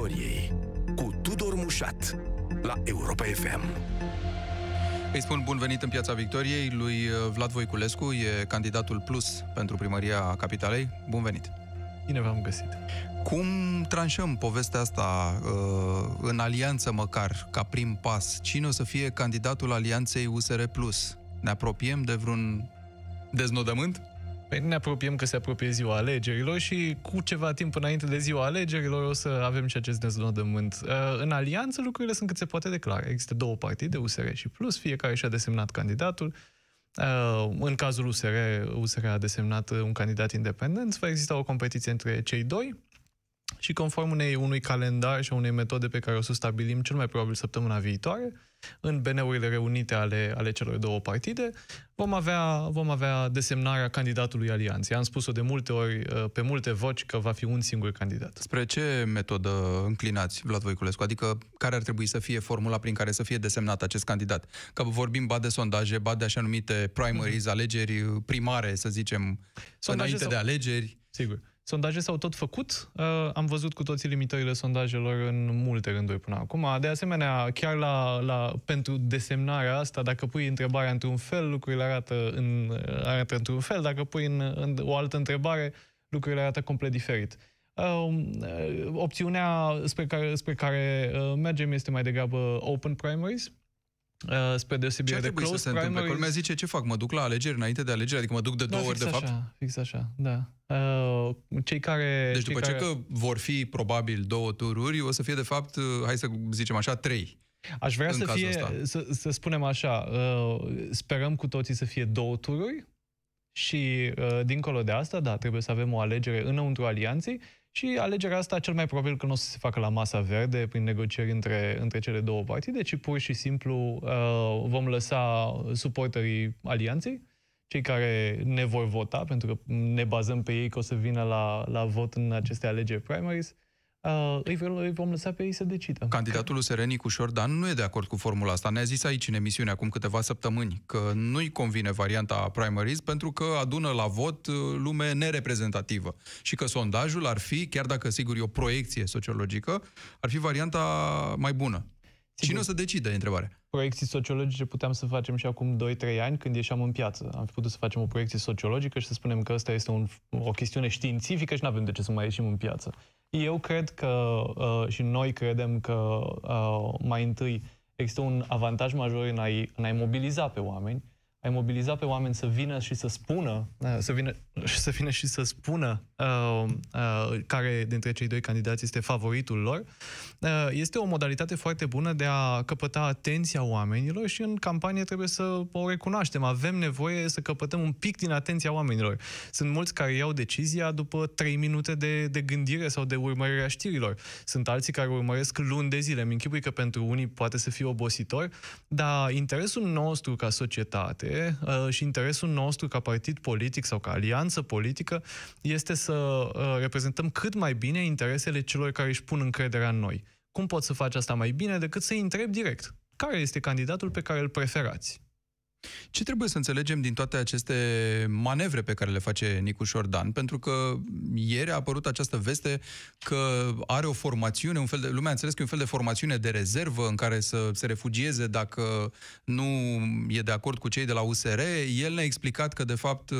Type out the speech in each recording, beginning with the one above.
Victoriei cu Tudor Mușat la Europa FM. Îi spun bun venit în Piața Victoriei lui uh, Vlad Voiculescu, e candidatul plus pentru primăria capitalei. Bun venit! Bine v-am găsit! Cum tranșăm povestea asta uh, în alianță măcar, ca prim pas? Cine o să fie candidatul alianței USR Plus? Ne apropiem de vreun deznodământ? Păi ne apropiem că se apropie ziua alegerilor și cu ceva timp înainte de ziua alegerilor o să avem și acest deznodământ. Uh, în alianță lucrurile sunt cât se poate declara. Există două partide, USR și Plus, fiecare și-a desemnat candidatul. Uh, în cazul USR, USR a desemnat un candidat independent. Va exista o competiție între cei doi și conform unei, unui calendar și unei metode pe care o să stabilim cel mai probabil săptămâna viitoare, în BN-urile reunite ale, ale celor două partide, vom avea, vom avea desemnarea candidatului alianței. Am spus-o de multe ori, uh, pe multe voci, că va fi un singur candidat. Spre ce metodă înclinați, Vlad Voiculescu? Adică care ar trebui să fie formula prin care să fie desemnat acest candidat? Că vorbim ba de sondaje, ba de așa numite primaries, mm-hmm. alegeri primare, să zicem, sondaje înainte sau... de alegeri. Sigur. Sondaje s-au tot făcut. Uh, am văzut cu toții limitările sondajelor în multe rânduri până acum. De asemenea, chiar la, la, pentru desemnarea asta, dacă pui întrebarea într-un fel, lucrurile arată, în, arată într-un fel. Dacă pui în, în o altă întrebare, lucrurile arată complet diferit. Uh, opțiunea spre care, spre care uh, mergem este mai degrabă open primaries, Uh, spre deosebire ce de close să se întâmple? Că lumea zice, ce fac? Mă duc la alegeri înainte de alegeri? Adică mă duc de două da, ori, de așa, fapt? fix așa, da. Uh, cei care... Deci după cei ce care... că vor fi probabil două tururi, o să fie de fapt, uh, hai să zicem așa, trei. Aș vrea să fie, să, să spunem așa, uh, sperăm cu toții să fie două tururi și uh, dincolo de asta, da, trebuie să avem o alegere înăuntru alianței și alegerea asta cel mai probabil că nu o să se facă la masa verde prin negocieri între, între cele două partide, ci pur și simplu uh, vom lăsa suporterii alianței, cei care ne vor vota, pentru că ne bazăm pe ei că o să vină la, la vot în aceste alegeri primaries, uh, îi, îi vom lăsa pe ei să decidă. Candidatul USR Nicu Șordan nu e de acord cu formula asta. Ne-a zis aici în emisiune acum câteva săptămâni că nu-i convine varianta primaries pentru că adună la vot uh, lume nereprezentativă și că sondajul ar fi, chiar dacă sigur e o proiecție sociologică, ar fi varianta mai bună. Sigur. Cine o să decide, întrebare? Proiecții sociologice puteam să facem și acum 2-3 ani când ieșeam în piață. Am fi putut să facem o proiecție sociologică și să spunem că asta este un, o chestiune științifică și nu avem de ce să mai ieșim în piață. Eu cred că, uh, și noi credem că uh, mai întâi există un avantaj major în a-i, în a mobiliza pe oameni, ai mobiliza pe oameni să vină și să spună, uh, să vină, să vină și să spună uh, uh, care dintre cei doi candidați este favoritul lor, uh, este o modalitate foarte bună de a căpăta atenția oamenilor și în campanie trebuie să o recunoaștem. Avem nevoie să căpătăm un pic din atenția oamenilor. Sunt mulți care iau decizia după 3 minute de, de gândire sau de urmărire a știrilor. Sunt alții care urmăresc luni de zile. Mi închipui că pentru unii poate să fie obositor, dar interesul nostru ca societate uh, și interesul nostru ca partid politic sau ca alianță politică este să uh, reprezentăm cât mai bine interesele celor care își pun încrederea în noi. Cum pot să faci asta mai bine decât să-i întreb direct? Care este candidatul pe care îl preferați? Ce trebuie să înțelegem din toate aceste manevre pe care le face Nicu Șordan? Pentru că ieri a apărut această veste că are o formațiune, un fel de, lumea a înțeles că e un fel de formațiune de rezervă în care să se refugieze dacă nu e de acord cu cei de la USR. El ne-a explicat că, de fapt,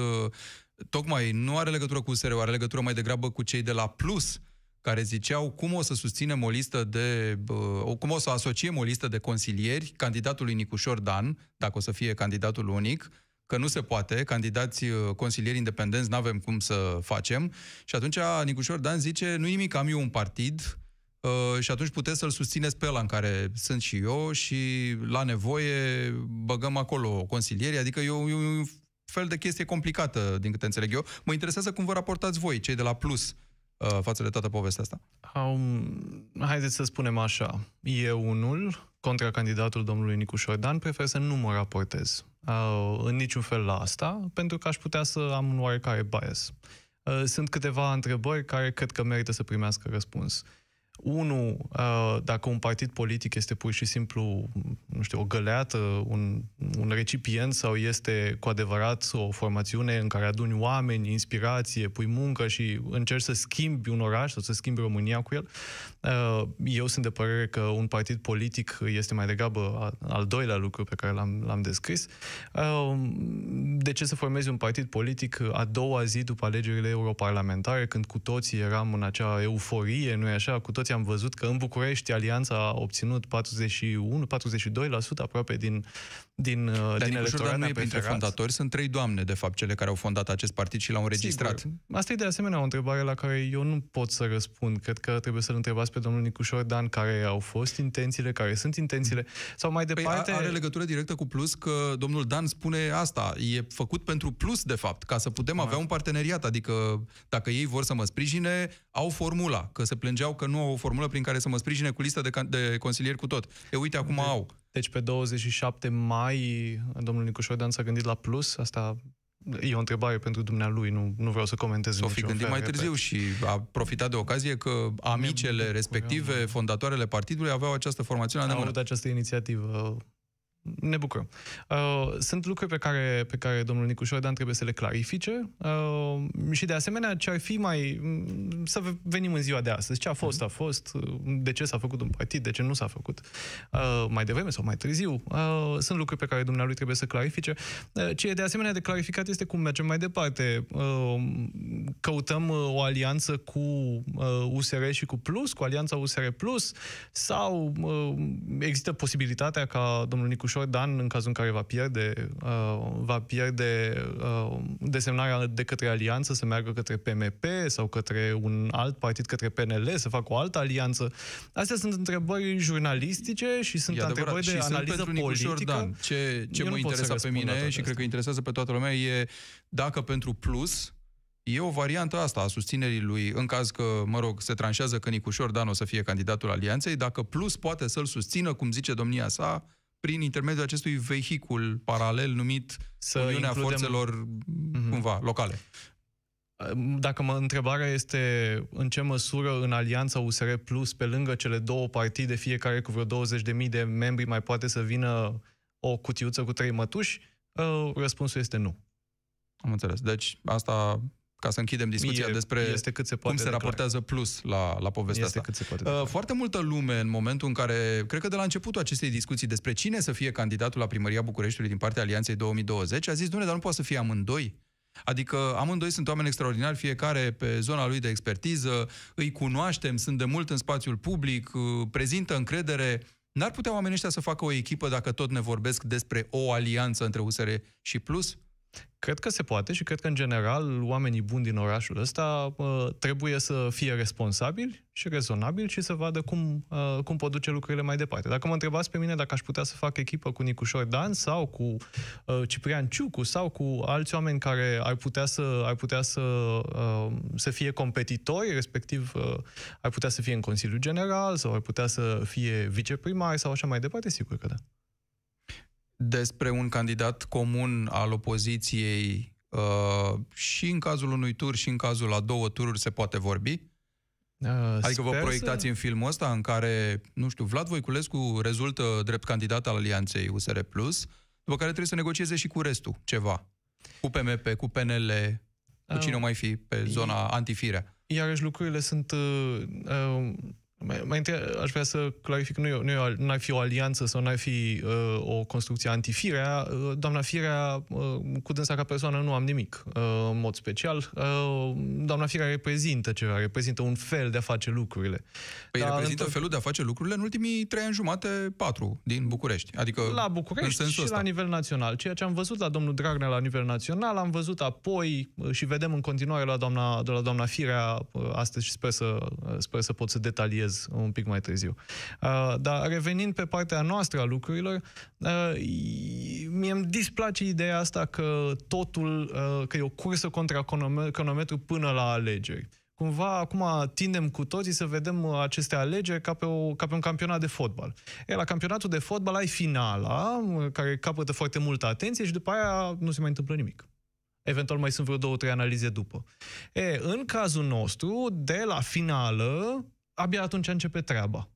tocmai nu are legătură cu USR, are legătură mai degrabă cu cei de la Plus, care ziceau cum o să susținem o listă de, cum o să asociem o listă de consilieri candidatului Nicușor Dan, dacă o să fie candidatul unic, că nu se poate, candidați uh, consilieri independenți, nu avem cum să facem. Și atunci Nicușor Dan zice, nu nimic, am eu un partid, Uh, și atunci puteți să-l susțineți pe ăla în care sunt și eu și la nevoie băgăm acolo consilieri, adică e un fel de chestie complicată, din câte înțeleg eu. Mă interesează cum vă raportați voi, cei de la Plus, Uh, față de toată povestea asta? Um, haideți să spunem așa. Eu unul, contra candidatul domnului Nicu Șordan, prefer să nu mă raportez uh, în niciun fel la asta, pentru că aș putea să am un oarecare bias. Uh, sunt câteva întrebări care cred că merită să primească răspuns. Unu, uh, dacă un partid politic este pur și simplu, nu știu, o găleată, un, un recipient sau este cu adevărat o formațiune în care aduni oameni, inspirație, pui muncă și încerci să schimbi un oraș sau să schimbi România cu el. Uh, eu sunt de părere că un partid politic este mai degrabă al doilea lucru pe care l-am, l-am descris. Uh, de ce să formezi un partid politic a doua zi după alegerile europarlamentare, când cu toții eram în acea euforie, nu-i așa? Cu toții am văzut că în București Alianța a obținut 41-42% aproape din, din, uh, Dar din electorat nu e printre fondatori, sunt trei doamne, de fapt, cele care au fondat acest partid și l-au înregistrat. Sigur. Asta e de asemenea o întrebare la care eu nu pot să răspund. Cred că trebuie să-l întrebați pe domnul Nicușor Dan care au fost intențiile, care sunt intențiile, sau mai păi departe... Păi are legătură directă cu Plus că domnul Dan spune asta, e făcut pentru Plus, de fapt, ca să putem avea un parteneriat, adică dacă ei vor să mă sprijine, au formula, că se plângeau că nu au o formulă prin care să mă sprijine cu lista de, de consilieri cu tot. E uite, acum de, au. Deci pe 27 mai, domnul Nicușor Dan s-a gândit la plus, asta E o întrebare pentru dumnealui, nu, nu vreau să comentez S-o fi gândit mai târziu și a profitat de ocazie că amicele respective, fondatoarele partidului, aveau această formațiune Am avut această inițiativă ne bucurăm. Uh, sunt lucruri pe care, pe care domnul Nicu Dan trebuie să le clarifice uh, și de asemenea ce ar fi mai... Mm, să venim în ziua de astăzi. Ce a fost, a fost, de ce s-a făcut un partid, de ce nu s-a făcut uh, mai devreme sau mai târziu. Uh, sunt lucruri pe care dumnealui trebuie să clarifice. Uh, ce e de asemenea de clarificat este cum mergem mai departe. Uh, căutăm uh, o alianță cu uh, USR și cu Plus, cu alianța USR Plus sau uh, există posibilitatea ca domnul Nicu ușor Dan, în cazul în care va pierde, uh, va pierde uh, desemnarea de către alianță, să meargă către PMP sau către un alt partid, către PNL, să facă o altă alianță. Astea sunt întrebări jurnalistice și sunt e întrebări de și analiză pentru politică. Dan. Ce, ce mă interesa pe mine și cred că interesează pe toată lumea e dacă pentru Plus E o variantă asta a susținerii lui, în caz că, mă rog, se tranșează că Nicușor Dan o să fie candidatul alianței, dacă Plus poate să-l susțină, cum zice domnia sa, prin intermediul acestui vehicul paralel numit să Uniunea includem... Forțelor mm-hmm. cumva locale. Dacă mă întrebarea este în ce măsură în alianța USR Plus, pe lângă cele două partide, fiecare cu vreo 20.000 de membri, mai poate să vină o cutiuță cu trei mătuși, ă, răspunsul este nu. Am înțeles. Deci asta ca să închidem discuția e, despre este cât se poate cum se raportează plus la, la povestea este asta. Cât se poate uh, Foarte multă lume în momentul în care, cred că de la începutul acestei discuții despre cine să fie candidatul la primăria Bucureștiului din partea Alianței 2020, a zis, domnule, dar nu poate să fie amândoi. Adică amândoi sunt oameni extraordinari, fiecare pe zona lui de expertiză, îi cunoaștem, sunt de mult în spațiul public, uh, prezintă încredere. N-ar putea oamenii ăștia să facă o echipă dacă tot ne vorbesc despre o alianță între USR și Plus? Cred că se poate și cred că, în general, oamenii buni din orașul ăsta uh, trebuie să fie responsabili și rezonabili și să vadă cum, uh, cum pot duce lucrurile mai departe. Dacă mă întrebați pe mine dacă aș putea să fac echipă cu Nicușor Dan sau cu uh, Ciprian Ciucu sau cu alți oameni care ar putea să, ar putea să, uh, să fie competitori, respectiv uh, ar putea să fie în Consiliul General sau ar putea să fie viceprimar sau așa mai departe, sigur că da despre un candidat comun al opoziției uh, și în cazul unui tur și în cazul la două tururi se poate vorbi? Uh, adică vă proiectați să... în filmul ăsta în care, nu știu, Vlad Voiculescu rezultă drept candidat al alianței USR+, după care trebuie să negocieze și cu restul ceva. Cu PMP, cu PNL, cu cine uh, mai fi pe zona antifirea. Iarăși lucrurile sunt uh, uh, mai, mai întâi aș vrea să clarific, nu, e, nu, e, nu ar fi o alianță sau nu ar fi uh, o construcție antifirea. Uh, doamna Firea, uh, cu dânsa ca persoană nu am nimic uh, în mod special. Uh, doamna Firea reprezintă ceva, reprezintă un fel de a face lucrurile. Păi Dar reprezintă într- felul de a face lucrurile în ultimii trei ani jumate, patru, din București. Adică la București și ăsta. la nivel național. Ceea ce am văzut la domnul Dragnea la nivel național, am văzut apoi uh, și vedem în continuare la doamna, de la doamna Firea uh, astăzi și sper să, uh, sper să pot să detaliez detaliez un pic mai târziu. Uh, dar revenind pe partea noastră a lucrurilor, uh, mie îmi displace ideea asta că totul, uh, că e o cursă contra cronometru până la alegeri cumva acum tindem cu toții să vedem aceste alegeri ca pe, o, ca pe un campionat de fotbal. E, la campionatul de fotbal ai finala, care capătă foarte multă atenție și după aia nu se mai întâmplă nimic. Eventual mai sunt vreo două, trei analize după. E, în cazul nostru, de la finală, abia atunci începe treaba.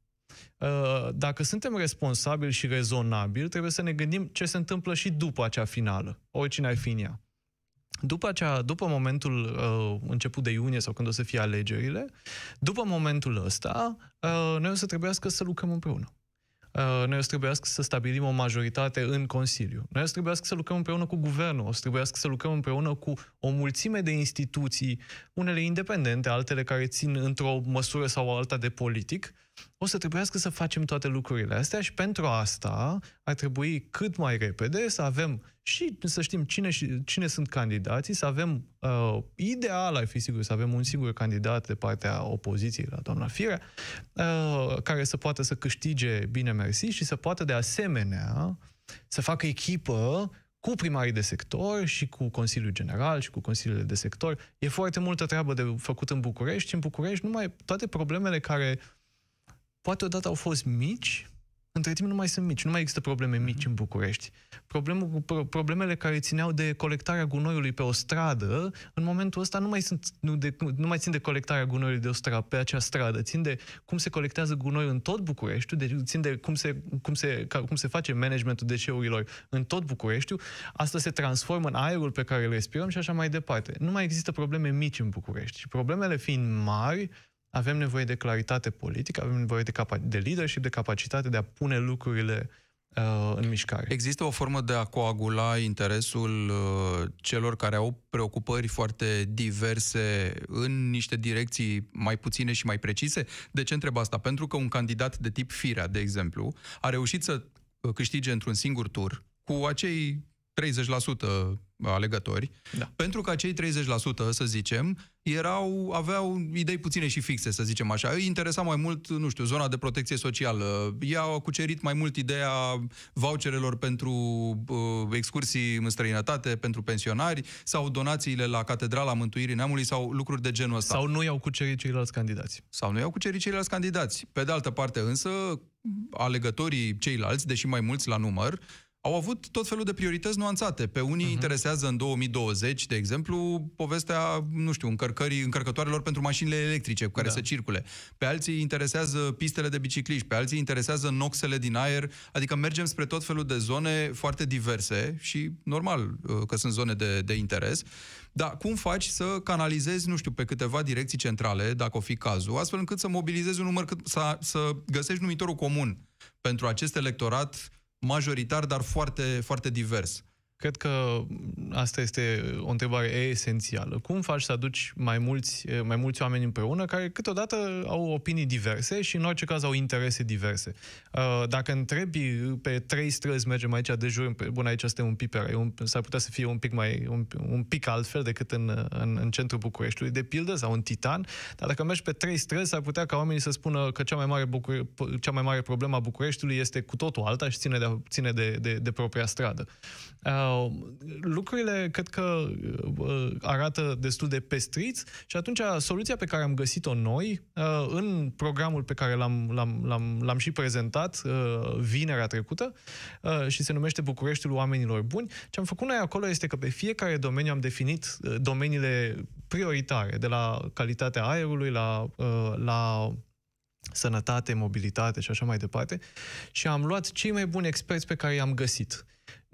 Uh, dacă suntem responsabili și rezonabili, trebuie să ne gândim ce se întâmplă și după acea finală, oricine ar fi în ea. După, acea, după momentul uh, început de iunie sau când o să fie alegerile, după momentul ăsta, uh, noi o să trebuiască să lucrăm împreună. Uh, noi o să trebuiască să stabilim o majoritate în Consiliu. Noi o să trebuiască să lucrăm împreună cu guvernul, o să trebuiască să lucrăm împreună cu o mulțime de instituții, unele independente, altele care țin într-o măsură sau alta de politic, o să trebuiască să facem toate lucrurile astea și pentru asta ar trebui cât mai repede să avem și să știm cine, cine sunt candidații, să avem uh, ideal ar fi sigur să avem un singur candidat de partea opoziției la doamna Firea, uh, care să poată să câștige bine mersi și să poată de asemenea să facă echipă cu primarii de sector și cu Consiliul General și cu consiliile de sector. E foarte multă treabă de făcut în București. În București numai toate problemele care uh, poate odată au fost mici, între timp nu mai sunt mici, nu mai există probleme mici mhm. în București. Problemul, problemele care țineau de colectarea gunoiului pe o stradă, în momentul ăsta nu mai, sunt, nu, de, nu mai țin de colectarea gunoiului de o stradă, pe acea stradă, țin de cum se colectează gunoi în tot Bucureștiul, de, țin de cum se, cum, se, cum se face managementul deșeurilor în tot Bucureștiul. Asta se transformă în aerul pe care îl respirăm și așa mai departe. Nu mai există probleme mici în București. Și problemele fiind mari, avem nevoie de claritate politică, avem nevoie de, capa- de leadership, de capacitate de a pune lucrurile uh, în mișcare. Există o formă de a coagula interesul uh, celor care au preocupări foarte diverse în niște direcții mai puține și mai precise? De ce întreb asta? Pentru că un candidat de tip Firea, de exemplu, a reușit să uh, câștige într-un singur tur cu acei 30% alegători, da. pentru că acei 30%, să zicem, erau, aveau idei puține și fixe, să zicem așa. Îi interesa mai mult, nu știu, zona de protecție socială. Ea a cucerit mai mult ideea voucherelor pentru uh, excursii în străinătate, pentru pensionari, sau donațiile la Catedrala Mântuirii Neamului, sau lucruri de genul ăsta. Sau nu i-au cucerit ceilalți candidați. Sau nu i-au cucerit ceilalți candidați. Pe de altă parte, însă, alegătorii ceilalți, deși mai mulți la număr, au avut tot felul de priorități nuanțate. Pe unii uh-huh. interesează în 2020, de exemplu, povestea, nu știu, încărcării, încărcătoarelor pentru mașinile electrice cu care da. se circule. Pe alții interesează pistele de bicicliști, pe alții interesează noxele din aer, adică mergem spre tot felul de zone foarte diverse și normal uh, că sunt zone de, de interes. Dar cum faci să canalizezi, nu știu, pe câteva direcții centrale, dacă o fi cazul, astfel încât să mobilizezi un număr, să, să găsești numitorul comun pentru acest electorat majoritar, dar foarte, foarte divers. Cred că asta este o întrebare esențială. Cum faci să aduci mai mulți, mai mulți oameni împreună care câteodată au opinii diverse și în orice caz au interese diverse? Uh, dacă întrebi pe trei străzi, mergem aici de jur, bun, aici este un piper, s-ar putea să fie un pic mai un, un pic altfel decât în, în, în centrul Bucureștiului, de pildă, sau în Titan, dar dacă mergi pe trei străzi, s-ar putea ca oamenii să spună că cea mai mare, Bucure, cea mai mare problemă a Bucureștiului este cu totul alta și ține de, ține de, de, de propria stradă. Uh, lucrurile cred că uh, arată destul de pestriți și atunci soluția pe care am găsit-o noi uh, în programul pe care l-am, l-am, l-am, l-am și prezentat uh, vinerea trecută și se numește Bucureștiul oamenilor buni, ce am făcut noi acolo este că pe fiecare domeniu am definit domeniile prioritare, de la calitatea aerului la, la sănătate, mobilitate și așa mai departe. Și am luat cei mai buni experți pe care i-am găsit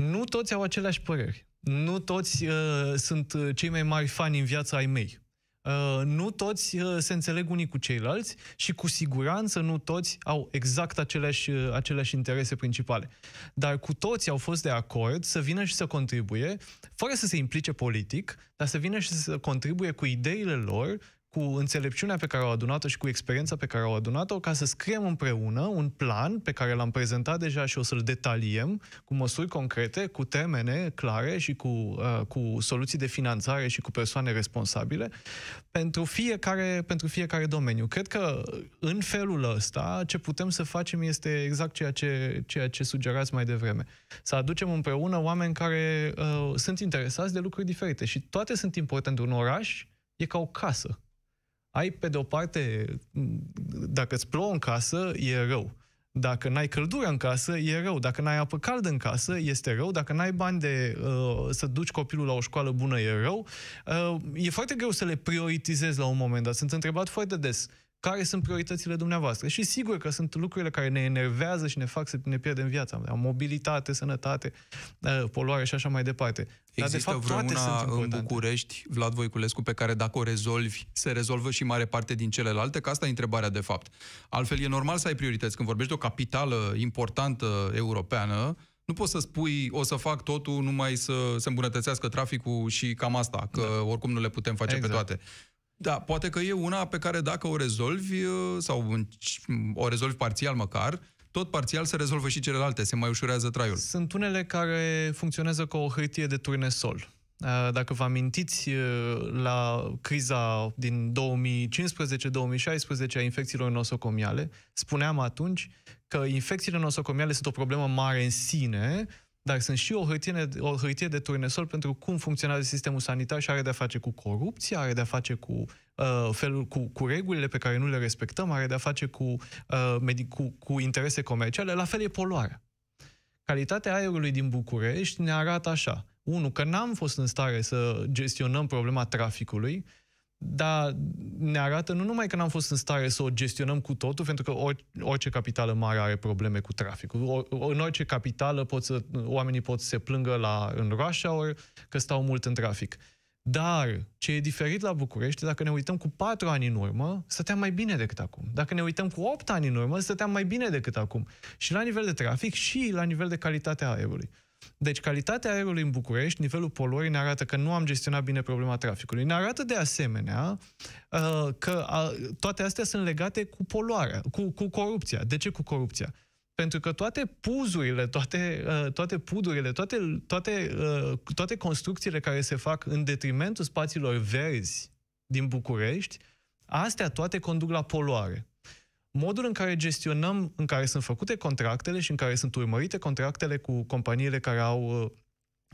nu toți au aceleași păreri. Nu toți uh, sunt uh, cei mai mari fani în viața ai mei. Uh, nu toți uh, se înțeleg unii cu ceilalți și cu siguranță nu toți au exact aceleași, uh, aceleași interese principale. Dar cu toți au fost de acord să vină și să contribuie, fără să se implice politic, dar să vină și să contribuie cu ideile lor, cu înțelepciunea pe care au adunat-o și cu experiența pe care au adunat-o, ca să scriem împreună un plan pe care l-am prezentat deja și o să-l detaliem cu măsuri concrete, cu termene clare și cu, uh, cu soluții de finanțare și cu persoane responsabile pentru fiecare, pentru fiecare domeniu. Cred că în felul ăsta ce putem să facem este exact ceea ce, ceea ce sugerați mai devreme. Să aducem împreună oameni care uh, sunt interesați de lucruri diferite și toate sunt importante. Un oraș e ca o casă ai, pe de o parte, dacă îți plouă în casă, e rău. Dacă n-ai căldură în casă, e rău. Dacă n-ai apă caldă în casă, este rău. Dacă n-ai bani de uh, să duci copilul la o școală bună, e rău. Uh, e foarte greu să le prioritizezi la un moment dat. Sunt întrebat foarte des care sunt prioritățile dumneavoastră. Și sigur că sunt lucrurile care ne enervează și ne fac să ne pierdem viața. Mobilitate, sănătate, uh, poluare și așa mai departe. Dar, Există de fapt, vreuna în București, Vlad Voiculescu, pe care dacă o rezolvi, se rezolvă și mare parte din celelalte? Că asta e întrebarea de fapt. Altfel, e normal să ai priorități. Când vorbești de o capitală importantă europeană, nu poți să spui o să fac totul numai să se îmbunătățească traficul și cam asta, că da. oricum nu le putem face exact. pe toate. Da, poate că e una pe care dacă o rezolvi, uh, sau o rezolvi parțial măcar, tot parțial se rezolvă și celelalte, se mai ușurează traiul. Sunt unele care funcționează ca o hârtie de turnesol. Uh, dacă vă amintiți uh, la criza din 2015-2016 a infecțiilor nosocomiale, spuneam atunci că infecțiile nosocomiale sunt o problemă mare în sine, dar sunt și o hârtie, o hârtie de turnesol pentru cum funcționează sistemul sanitar și are de-a face cu corupția, are de-a face cu, uh, felul, cu, cu regulile pe care nu le respectăm, are de-a face cu, uh, medic, cu, cu interese comerciale, la fel e poluarea. Calitatea aerului din București ne arată așa. Unu, că n-am fost în stare să gestionăm problema traficului, dar ne arată nu numai că n-am fost în stare să o gestionăm cu totul, pentru că orice capitală mare are probleme cu traficul. În orice capitală pot să, oamenii pot să se plângă la, în rush hour că stau mult în trafic. Dar ce e diferit la București, dacă ne uităm cu patru ani în urmă, stăteam mai bine decât acum. Dacă ne uităm cu opt ani în urmă, stăteam mai bine decât acum. Și la nivel de trafic și la nivel de calitatea aerului. Deci calitatea aerului în București, nivelul poluării ne arată că nu am gestionat bine problema traficului. Ne arată de asemenea uh, că toate astea sunt legate cu poluarea, cu, cu corupția. De ce cu corupția? Pentru că toate puzurile, toate, uh, toate pudurile, toate, toate, uh, toate construcțiile care se fac în detrimentul spațiilor verzi din București, astea toate conduc la poluare modul în care gestionăm, în care sunt făcute contractele și în care sunt urmărite contractele cu companiile care au uh,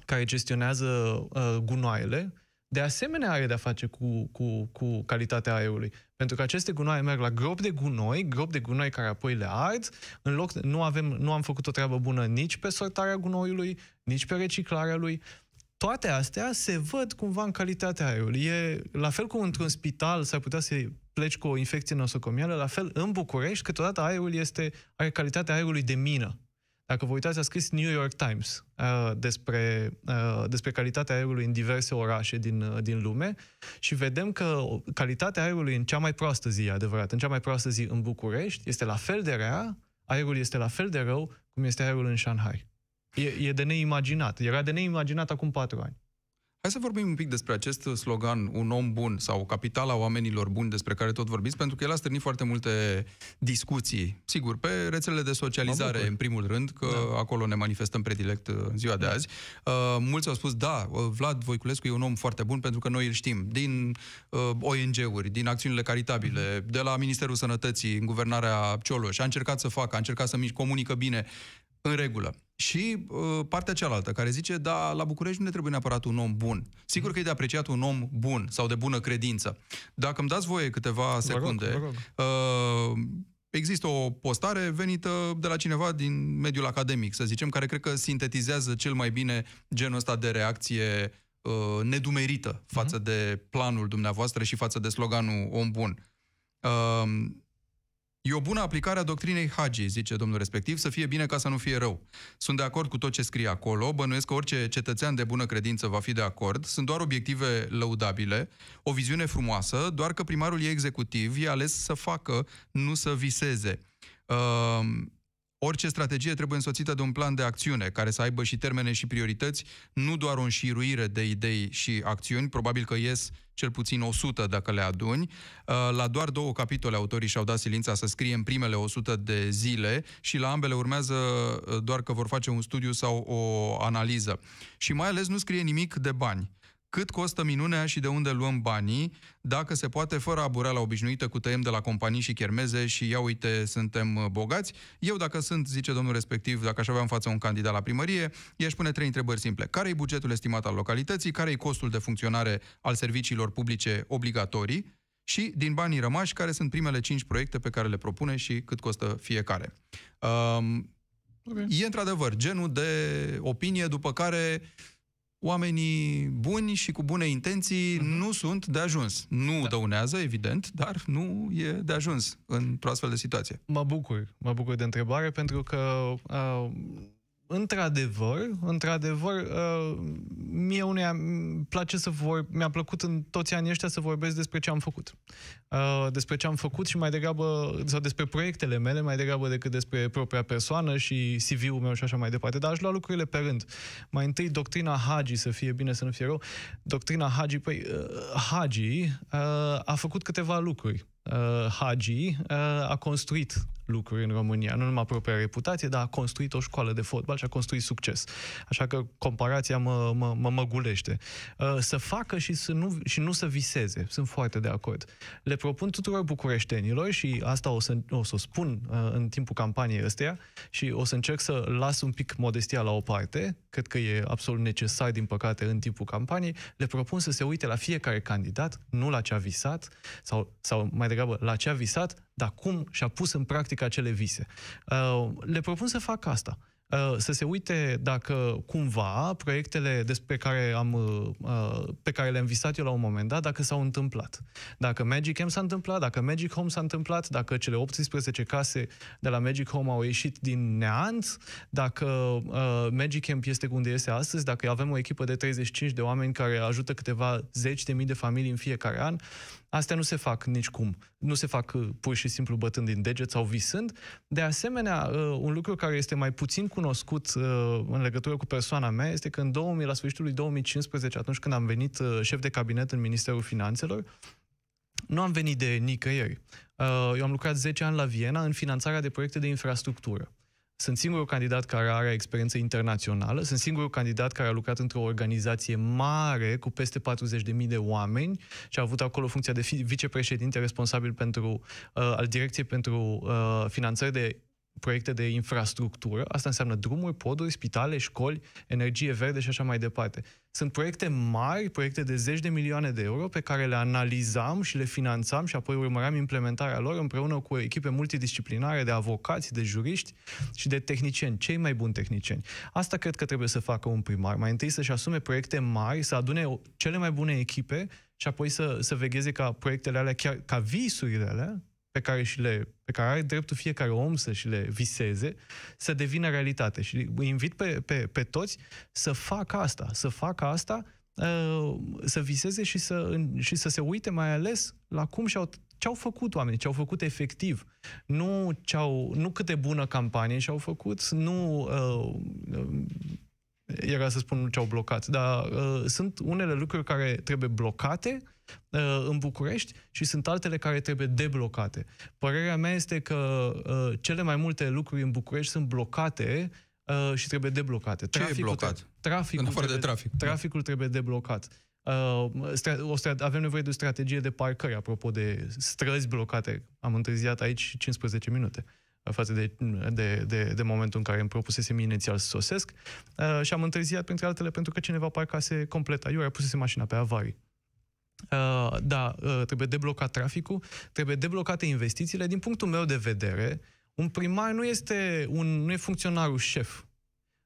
care gestionează uh, gunoaiele, de asemenea are de-a face cu, cu, cu calitatea aerului. Pentru că aceste gunoaie merg la grop de gunoi, grop de gunoi care apoi le ard, în loc, nu, avem, nu am făcut o treabă bună nici pe sortarea gunoiului, nici pe reciclarea lui. Toate astea se văd cumva în calitatea aerului. E la fel cum într-un spital s-ar putea să pleci cu o infecție nosocomială, la fel în București, câteodată aerul este, are calitatea aerului de mină. Dacă vă uitați, a scris New York Times uh, despre, uh, despre calitatea aerului în diverse orașe din, uh, din lume și vedem că calitatea aerului în cea mai proastă zi, adevărat, în cea mai proastă zi în București, este la fel de rea, aerul este la fel de rău cum este aerul în Shanghai. E, e de neimaginat. Era de neimaginat acum patru ani. Hai să vorbim un pic despre acest slogan, un om bun sau capitala oamenilor buni despre care tot vorbiți, pentru că el a strânit foarte multe discuții. Sigur, pe rețelele de socializare, în primul rând, că da. acolo ne manifestăm predilect în ziua de azi. Uh, mulți au spus, da, Vlad Voiculescu e un om foarte bun pentru că noi îl știm, din uh, ONG-uri, din acțiunile caritabile, de la Ministerul Sănătății, în guvernarea Cioloș, a încercat să facă, a încercat să comunică bine, în regulă. Și uh, partea cealaltă, care zice, da, la București nu ne trebuie neapărat un om bun. Sigur că e de apreciat un om bun sau de bună credință. Dacă îmi dați voie câteva secunde, vă rog, vă rog. Uh, există o postare venită de la cineva din mediul academic, să zicem, care cred că sintetizează cel mai bine genul ăsta de reacție uh, nedumerită față uh-huh. de planul dumneavoastră și față de sloganul om bun. Uh, E o bună aplicare a doctrinei Hagi, zice domnul respectiv, să fie bine ca să nu fie rău. Sunt de acord cu tot ce scrie acolo, bănuiesc că orice cetățean de bună credință va fi de acord, sunt doar obiective lăudabile, o viziune frumoasă, doar că primarul e executiv, e ales să facă, nu să viseze. Uh, Orice strategie trebuie însoțită de un plan de acțiune care să aibă și termene și priorități, nu doar o înșiruire de idei și acțiuni, probabil că ies cel puțin 100 dacă le aduni. Uh, la doar două capitole autorii și-au dat silința să scrie în primele 100 de zile și la ambele urmează uh, doar că vor face un studiu sau o analiză. Și mai ales nu scrie nimic de bani cât costă minunea și de unde luăm banii, dacă se poate, fără abureala obișnuită cu tăiem de la companii și chermeze și ia uite, suntem uh, bogați. Eu, dacă sunt, zice domnul respectiv, dacă aș avea în față un candidat la primărie, i-aș pune trei întrebări simple. Care e bugetul estimat al localității? Care e costul de funcționare al serviciilor publice obligatorii? Și din banii rămași, care sunt primele cinci proiecte pe care le propune și cât costă fiecare. Um, okay. E într-adevăr genul de opinie după care oamenii buni și cu bune intenții uh-huh. nu sunt de ajuns. Nu da. dăunează, evident, dar nu e de ajuns într-o astfel de situație. Mă bucur, mă bucur de întrebare pentru că uh, într-adevăr, într-adevăr, uh, mie uneia îmi place să vor, mi-a plăcut în toți anii ăștia să vorbesc despre ce am făcut. Uh, despre ce am făcut și mai degrabă, sau despre proiectele mele, mai degrabă decât despre propria persoană și CV-ul meu și așa mai departe. Dar aș lua lucrurile pe rând. Mai întâi, doctrina Hagi, să fie bine, să nu fie rău. Doctrina Hagi, păi, uh, Hagi a făcut câteva lucruri uh, Hagi uh, a construit lucruri în România, nu numai propria reputație, dar a construit o școală de fotbal și a construit succes. Așa că comparația mă, mă, mă măgulește. Uh, să facă și, să nu, și nu să viseze. Sunt foarte de acord. Le propun tuturor bucureștenilor și asta o să, o să o spun uh, în timpul campaniei ăsteia și o să încerc să las un pic modestia la o parte, cred că e absolut necesar, din păcate, în timpul campaniei, le propun să se uite la fiecare candidat, nu la ce a visat, sau, sau mai degrabă la ce a visat, dar cum și-a pus în practică acele vise. Uh, le propun să facă asta. Uh, să se uite dacă cumva proiectele despre care am, uh, pe care le-am visat eu la un moment dat, dacă s-au întâmplat. Dacă Magic M s-a întâmplat, dacă Magic Home s-a întâmplat, dacă cele 18 case de la Magic Home au ieșit din neant, dacă uh, Magic Camp este unde este astăzi, dacă avem o echipă de 35 de oameni care ajută câteva zeci de mii de familii în fiecare an, Astea nu se fac nicicum. Nu se fac uh, pur și simplu bătând din deget sau visând. De asemenea, uh, un lucru care este mai puțin cunoscut uh, în legătură cu persoana mea este că în 2000, la sfârșitul lui 2015, atunci când am venit șef de cabinet în Ministerul Finanțelor, nu am venit de nicăieri. Eu am lucrat 10 ani la Viena în finanțarea de proiecte de infrastructură. Sunt singurul candidat care are experiență internațională, sunt singurul candidat care a lucrat într-o organizație mare cu peste 40.000 de oameni și a avut acolo funcția de vicepreședinte responsabil pentru, uh, al Direcției pentru uh, Finanțări de proiecte de infrastructură. Asta înseamnă drumuri, poduri, spitale, școli, energie verde și așa mai departe. Sunt proiecte mari, proiecte de zeci de milioane de euro pe care le analizam și le finanțam și apoi urmăream implementarea lor împreună cu echipe multidisciplinare de avocați, de juriști și de tehnicieni, cei mai buni tehnicieni. Asta cred că trebuie să facă un primar. Mai întâi să-și asume proiecte mari, să adune cele mai bune echipe și apoi să, să vegheze ca proiectele alea, chiar ca visurile alea, pe care, și le, pe care are dreptul fiecare om să și le viseze, să devină realitate. Și îi invit pe, pe, pe toți să facă asta, să facă asta, uh, să viseze și să, și să se uite mai ales la cum și-au ce au făcut oamenii, ce au făcut efectiv. Nu, ce-au, nu cât de bună campanie și-au făcut, nu uh, era să spun ce au blocat, dar uh, sunt unele lucruri care trebuie blocate uh, în București și sunt altele care trebuie deblocate. Părerea mea este că uh, cele mai multe lucruri în București sunt blocate uh, și trebuie deblocate. Ce traficul, e blocat? Traficul în afară trebuie, de trafic. Traficul trebuie deblocat. Uh, o avem nevoie de o strategie de parcări, apropo de străzi blocate. Am întârziat aici 15 minute. Uh, față de, de, de, de momentul în care îmi propusesem inițial să sosesc uh, și am întârziat, printre altele, pentru că cineva parcase complet aiurea, pusese mașina pe avarii. Uh, da, uh, trebuie deblocat traficul, trebuie deblocate investițiile. Din punctul meu de vedere, un primar nu este un, nu e funcționarul șef.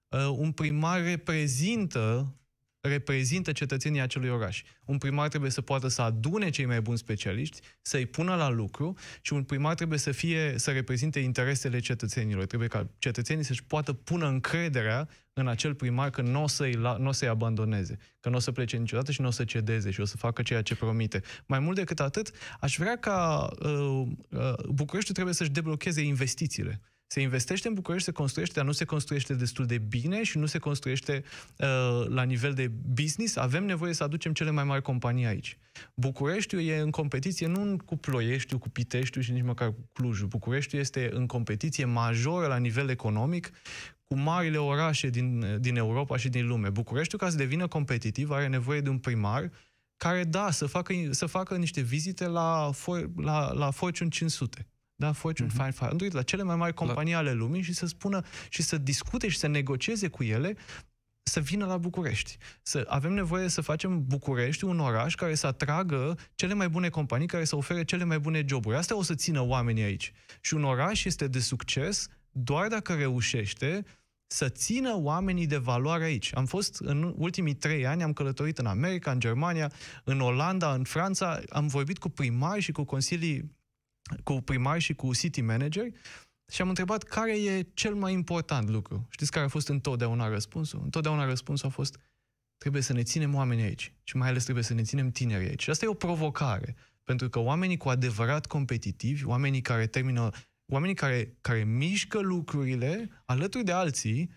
Uh, un primar reprezintă reprezintă cetățenii acelui oraș. Un primar trebuie să poată să adune cei mai buni specialiști, să-i pună la lucru și un primar trebuie să fie să reprezinte interesele cetățenilor. Trebuie ca cetățenii să-și poată pună încrederea în acel primar că nu o să-i, n o să-i abandoneze, că nu o să plece niciodată și nu o să cedeze și o să facă ceea ce promite. Mai mult decât atât, aș vrea ca uh, uh, Bucureștiul trebuie să-și deblocheze investițiile. Se investește în București, se construiește, dar nu se construiește destul de bine și nu se construiește uh, la nivel de business. Avem nevoie să aducem cele mai mari companii aici. Bucureștiul e în competiție nu cu Ploieștiul, cu Piteștiul și nici măcar cu Clujul. Bucureștiul este în competiție majoră la nivel economic cu marile orașe din, din Europa și din lume. Bucureștiul, ca să devină competitiv, are nevoie de un primar care, da, să facă, să facă niște vizite la, la, la Fortune 500 da, Fortune uh-huh. 500, la cele mai mari companii la... ale lumii și să spună și să discute și să negocieze cu ele să vină la București. Să avem nevoie să facem București un oraș care să atragă cele mai bune companii, care să ofere cele mai bune joburi. Asta o să țină oamenii aici. Și un oraș este de succes doar dacă reușește să țină oamenii de valoare aici. Am fost în ultimii trei ani, am călătorit în America, în Germania, în Olanda, în Franța, am vorbit cu primari și cu consilii, cu primari și cu city manager și am întrebat care e cel mai important lucru. Știți care a fost întotdeauna răspunsul? Întotdeauna răspunsul a fost trebuie să ne ținem oamenii aici și mai ales trebuie să ne ținem tinerii aici. Și asta e o provocare, pentru că oamenii cu adevărat competitivi, oamenii care termină, oamenii care, care mișcă lucrurile alături de alții,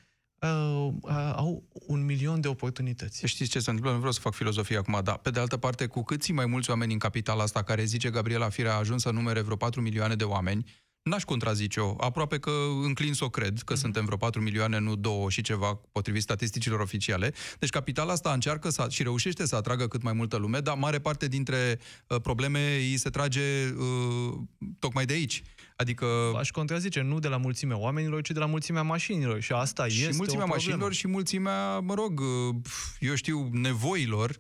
uh, uh, au un milion de oportunități. Știți ce se întâmplă? Nu vreau să fac filozofie acum, dar pe de altă parte, cu câți mai mulți oameni în capitala asta, care zice Gabriela Firea a ajuns să numere vreo 4 milioane de oameni, N-aș contrazice-o. Aproape că înclin să o cred, că mm-hmm. suntem vreo 4 milioane, nu 2 și ceva, potrivit statisticilor oficiale. Deci capitala asta încearcă să, și reușește să atragă cât mai multă lume, dar mare parte dintre uh, probleme îi se trage uh, tocmai de aici. Adică... Aș contrazice, nu de la mulțimea oamenilor, ci de la mulțimea mașinilor. Și asta și este mulțimea o mașinilor și mulțimea, mă rog, uh, eu știu, nevoilor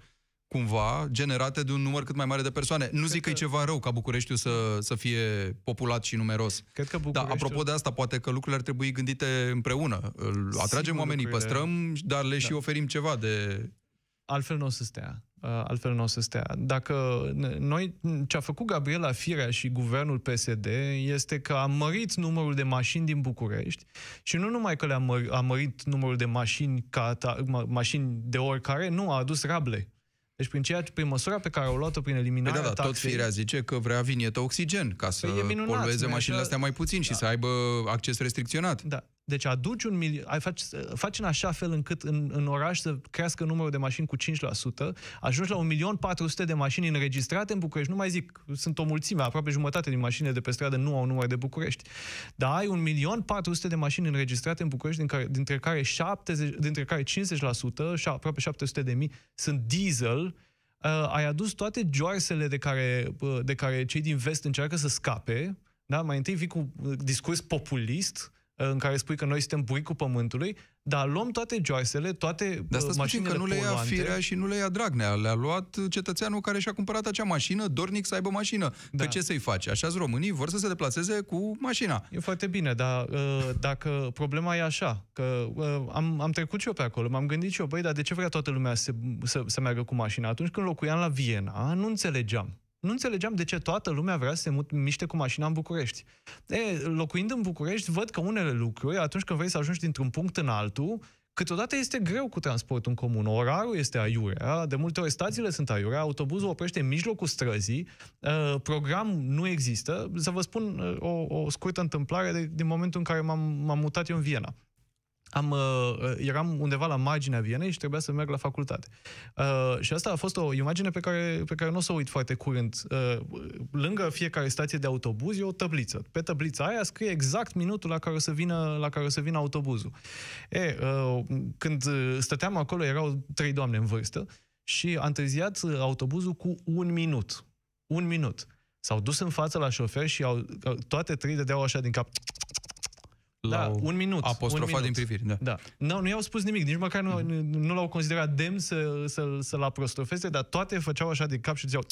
cumva, generate de un număr cât mai mare de persoane. Nu Cred zic că e ceva rău ca Bucureștiul să, să fie populat și numeros. Cred că Dar apropo de asta, poate că lucrurile ar trebui gândite împreună. Atragem Sigur, oamenii, lucrurile... păstrăm, dar le da. și oferim ceva de... Altfel nu o să stea. Uh, altfel nu o să stea. Dacă noi, ce a făcut Gabriela Firea și guvernul PSD este că a mărit numărul de mașini din București și nu numai că le-a mărit, a mărit numărul de mașini, ca ta, mașini de oricare, nu, a adus rable. Deci prin, ceea, prin măsura pe care au luat-o prin eliminarea păi da, da, taxei... tot firea zice că vrea vinietă oxigen ca să păi minunat, polueze mașinile astea mai puțin da. și să aibă acces restricționat. Da. Deci aduci un milion, ai faci, faci în așa fel încât în, în oraș să crească numărul de mașini cu 5%, ajungi la 1.400.000 de mașini înregistrate în București. Nu mai zic, sunt o mulțime, aproape jumătate din mașinile de pe stradă nu au număr de București. Dar ai 1.400.000 de mașini înregistrate în București, din care, dintre, care 70, dintre care 50% și aproape 700.000 sunt diesel, uh, ai adus toate joarsele de care, uh, de care cei din vest încearcă să scape, da? mai întâi vii cu discurs populist, în care spui că noi suntem buricul pământului, dar luăm toate joaisele, toate de asta mașinile că nu le ia Firea și nu le ia Dragnea. Le-a luat cetățeanul care și-a cumpărat acea mașină, dornic să aibă mașină. Da. Că ce să-i faci? Așa românii vor să se deplaseze cu mașina. E foarte bine, dar uh, dacă problema e așa, că uh, am, am trecut și eu pe acolo, m-am gândit și eu, băi, dar de ce vrea toată lumea să, să, să meargă cu mașina? Atunci când locuiam la Viena, nu înțelegeam nu înțelegeam de ce toată lumea vrea să se miște cu mașina în București. E, locuind în București, văd că unele lucruri, atunci când vrei să ajungi dintr-un punct în altul, câteodată este greu cu transportul în comun. Orarul este aiurea, de multe ori stațiile sunt aiurea, autobuzul oprește în mijlocul străzii, uh, program nu există. Să vă spun uh, o, o scurtă întâmplare de, din momentul în care m-am, m-am mutat eu în Viena am, uh, uh, eram undeva la marginea Vienei și trebuia să merg la facultate. Uh, și asta a fost o imagine pe care, pe care nu o să o uit foarte curând. Uh, lângă fiecare stație de autobuz e o tabliță. Pe tablița aia scrie exact minutul la care o să vină, la care o să vină autobuzul. E, uh, când stăteam acolo, erau trei doamne în vârstă și a întârziat autobuzul cu un minut. Un minut. S-au dus în față la șofer și au, toate trei dădeau așa din cap da, un minut. Apostrofat un minut. din priviri, da. da. No, nu i-au spus nimic, nici măcar nu, mm. nu l-au considerat demn să, să, să-l apostrofeze, dar toate făceau așa de cap și ziceau,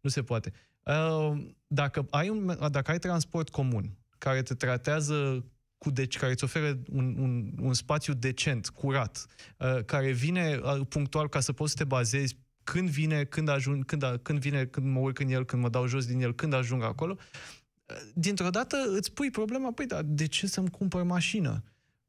nu se poate. Uh, dacă, ai un, dacă ai transport comun care te tratează cu deci, care îți oferă un, un, un spațiu decent, curat, uh, care vine uh, punctual ca să poți să te bazezi când vine, când ajung, când, când vine, când mă urc în el, când mă dau jos din el, când ajung acolo, dintr-o dată îți pui problema, păi, dar de ce să-mi cumpăr mașină?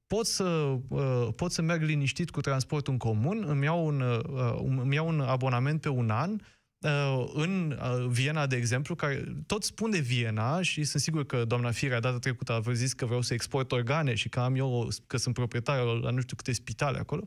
Pot să, uh, pot să merg liniștit cu transportul în comun, îmi iau un, uh, îmi iau un abonament pe un an, uh, în uh, Viena, de exemplu, care tot spun de Viena și sunt sigur că doamna Firea data trecută a zis că vreau să export organe și că am eu, că sunt proprietar la nu știu câte spitale acolo.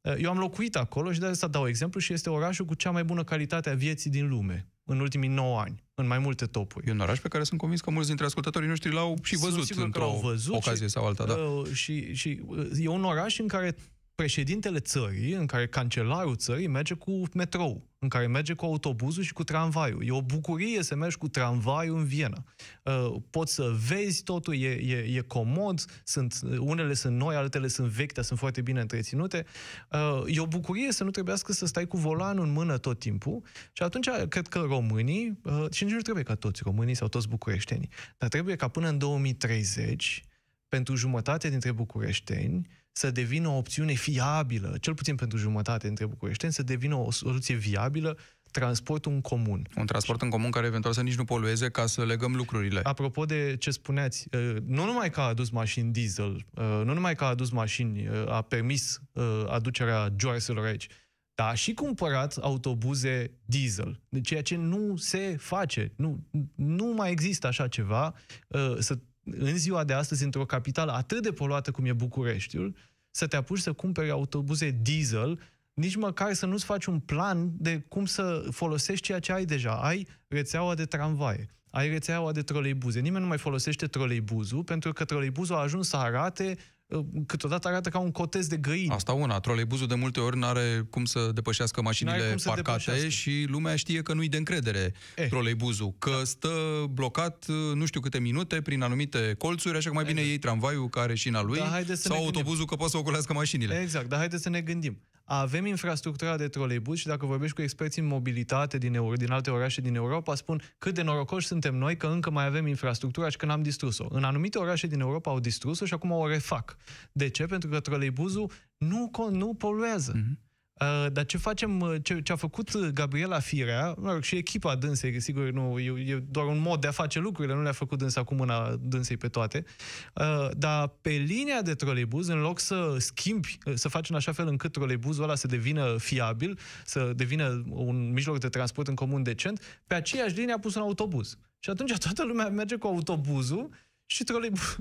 Uh, eu am locuit acolo și de asta dau exemplu și este orașul cu cea mai bună calitate a vieții din lume în ultimii 9 ani, în mai multe topuri. E un oraș pe care sunt convins că mulți dintre ascultătorii noștri l-au și văzut într-o văzut ocazie și, sau alta. Da. Uh, și, și uh, e un oraș în care președintele țării, în care cancelarul țării merge cu metrou, în care merge cu autobuzul și cu tramvaiul. E o bucurie să mergi cu tramvaiul în Viena. Uh, poți să vezi totul, e, e, e comod, sunt, unele sunt noi, altele sunt vechi, dar sunt foarte bine întreținute. Uh, e o bucurie să nu trebuiască să stai cu volanul în mână tot timpul și atunci cred că românii, uh, și nici nu trebuie ca toți românii sau toți bucureștenii, dar trebuie ca până în 2030, pentru jumătate dintre bucureșteni, să devină o opțiune fiabilă, cel puțin pentru jumătate între bucureșteni, să devină o soluție viabilă transportul în comun. Un transport în comun care eventual să nici nu polueze ca să legăm lucrurile. Apropo de ce spuneați, uh, nu numai că a adus mașini diesel, uh, nu numai că a adus mașini, uh, a permis aducerea joarselor aici, dar a și cumpărat autobuze diesel, de ceea ce nu se face. Nu, nu mai există așa ceva. Să, în ziua de astăzi, într-o capitală atât de poluată cum e Bucureștiul, să te apuci să cumperi autobuze diesel nici măcar să nu-ți faci un plan de cum să folosești ceea ce ai deja. Ai rețeaua de tramvaie, ai rețeaua de troleibuze. Nimeni nu mai folosește troleibuzul pentru că troleibuzul a ajuns să arate uh, câteodată arată ca un cotez de găini. Asta una. Troleibuzul de multe ori nu are cum să depășească mașinile parcate depășească. și lumea știe că nu-i de încredere eh. troleibuzul, că da. stă blocat uh, nu știu câte minute prin anumite colțuri, așa că mai bine exact. iei tramvaiul care și în lui da, sau autobuzul gândim. că poate să ocolească mașinile. Exact, dar haideți să ne gândim avem infrastructura de troleibuz și dacă vorbești cu experții în mobilitate din, Euro, din alte orașe din Europa, spun cât de norocoși suntem noi că încă mai avem infrastructura și că n-am distrus-o. În anumite orașe din Europa au distrus-o și acum o refac. De ce? Pentru că troleibuzul nu, nu poluează. Mm-hmm. Uh, dar ce facem, uh, ce, ce a făcut Gabriela Firea, mă rog, și echipa dânsei, sigur, nu, e, e doar un mod de a face lucrurile, nu le-a făcut dânsa cu mâna dânsei pe toate, uh, dar pe linia de troleibuz, în loc să schimbi, să faci în așa fel încât troleibuzul ăla să devină fiabil, să devină un mijloc de transport în comun decent, pe aceeași linie a pus un autobuz. Și atunci toată lumea merge cu autobuzul și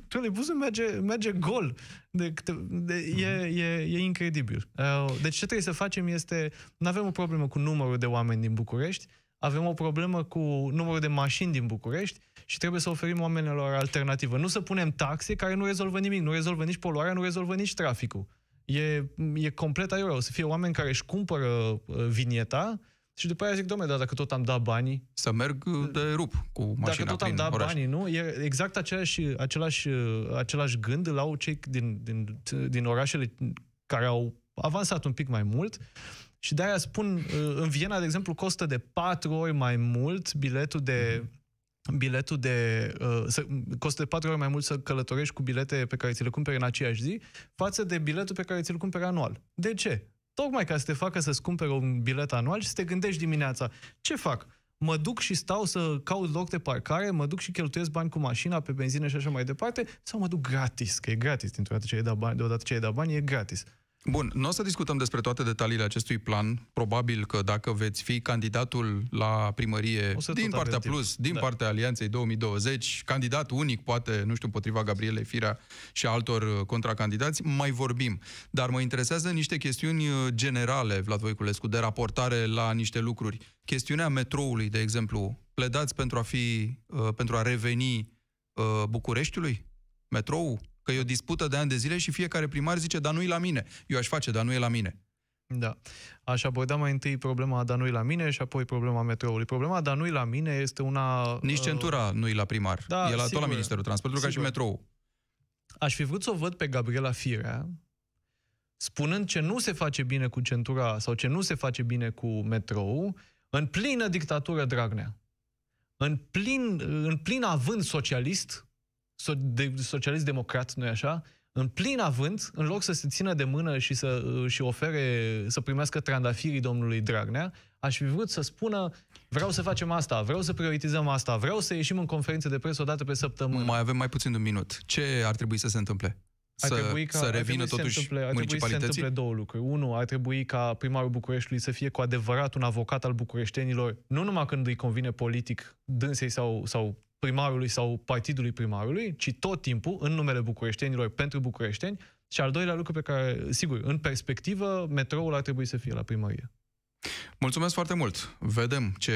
troleibuzul merge, merge gol. De, de, e, e, e incredibil. Uh, deci ce trebuie să facem este, nu avem o problemă cu numărul de oameni din București, avem o problemă cu numărul de mașini din București și trebuie să oferim oamenilor alternativă. Nu să punem taxe care nu rezolvă nimic, nu rezolvă nici poluarea, nu rezolvă nici traficul. E, e complet aiurea. O să fie oameni care își cumpără uh, vinieta, și după aia zic, domnule, dar dacă tot am dat banii... Să merg de rup cu mașina Dacă tot am dat oraș. banii, nu? E exact același, același, același gând îl au cei din, din, din orașele care au avansat un pic mai mult și de-aia spun, în Viena, de exemplu, costă de patru ori mai mult biletul de biletul de... Uh, să, costă de patru ori mai mult să călătorești cu bilete pe care ți le cumperi în aceeași zi față de biletul pe care ți-l cumperi anual. De ce? Tocmai ca să te facă să-ți cumpere un bilet anual și să te gândești dimineața, ce fac? Mă duc și stau să caut loc de parcare, mă duc și cheltuiesc bani cu mașina, pe benzină și așa mai departe, sau mă duc gratis, că e gratis, dintr-o dată ce ai dat bani, deodată ce ai dat bani, e gratis. Bun, nu o să discutăm despre toate detaliile acestui plan. Probabil că dacă veți fi candidatul la primărie din partea Plus, din da. partea Alianței 2020, candidat unic, poate, nu știu, împotriva Gabrielei Firea și altor uh, contracandidați, mai vorbim. Dar mă interesează niște chestiuni uh, generale, Vlad Voiculescu, de raportare la niște lucruri. Chestiunea metroului, de exemplu, pledați pentru a fi, uh, pentru a reveni Bucureștiului? Metrou? Că e o dispută de ani de zile și fiecare primar zice, dar nu-i la mine. Eu aș face, dar nu e la mine. Da. Aș aborda mai întâi problema da nu la mine și apoi problema metroului. Problema da nu la mine este una... Nici uh, centura uh... nu-i la primar. Da, e la, tot la Ministerul Transportului, ca și metrou. Aș fi vrut să o văd pe Gabriela Firea spunând ce nu se face bine cu centura sau ce nu se face bine cu metrou în plină dictatură Dragnea. În plin, în plin avânt socialist, de, socialist-democrat, nu-i așa? În plin avânt, în loc să se țină de mână și să și ofere, să primească trandafirii domnului Dragnea, aș fi vrut să spună vreau să facem asta, vreau să prioritizăm asta, vreau să ieșim în conferințe de presă o dată pe săptămână. Mai avem mai puțin de un minut. Ce ar trebui să se întâmple? Ar să, trebui ca, să revină totuși să întâmple, ar trebui să se întâmple două lucruri. Unu, ar trebui ca primarul Bucureștiului să fie cu adevărat un avocat al bucureștenilor, nu numai când îi convine politic dânsei sau, sau primarului sau partidului primarului, ci tot timpul în numele bucureștenilor pentru bucureșteni. Și al doilea lucru pe care, sigur, în perspectivă, metroul ar trebui să fie la primărie. Mulțumesc foarte mult! Vedem ce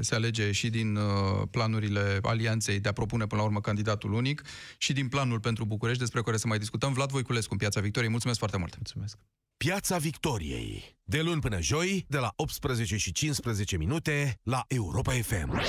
se alege și din uh, planurile alianței de a propune până la urmă candidatul unic și din planul pentru București, despre care să mai discutăm. Vlad Voiculescu, în Piața Victoriei. Mulțumesc foarte mult! Mulțumesc! Piața Victoriei. De luni până joi, de la 18 și 15 minute, la Europa FM.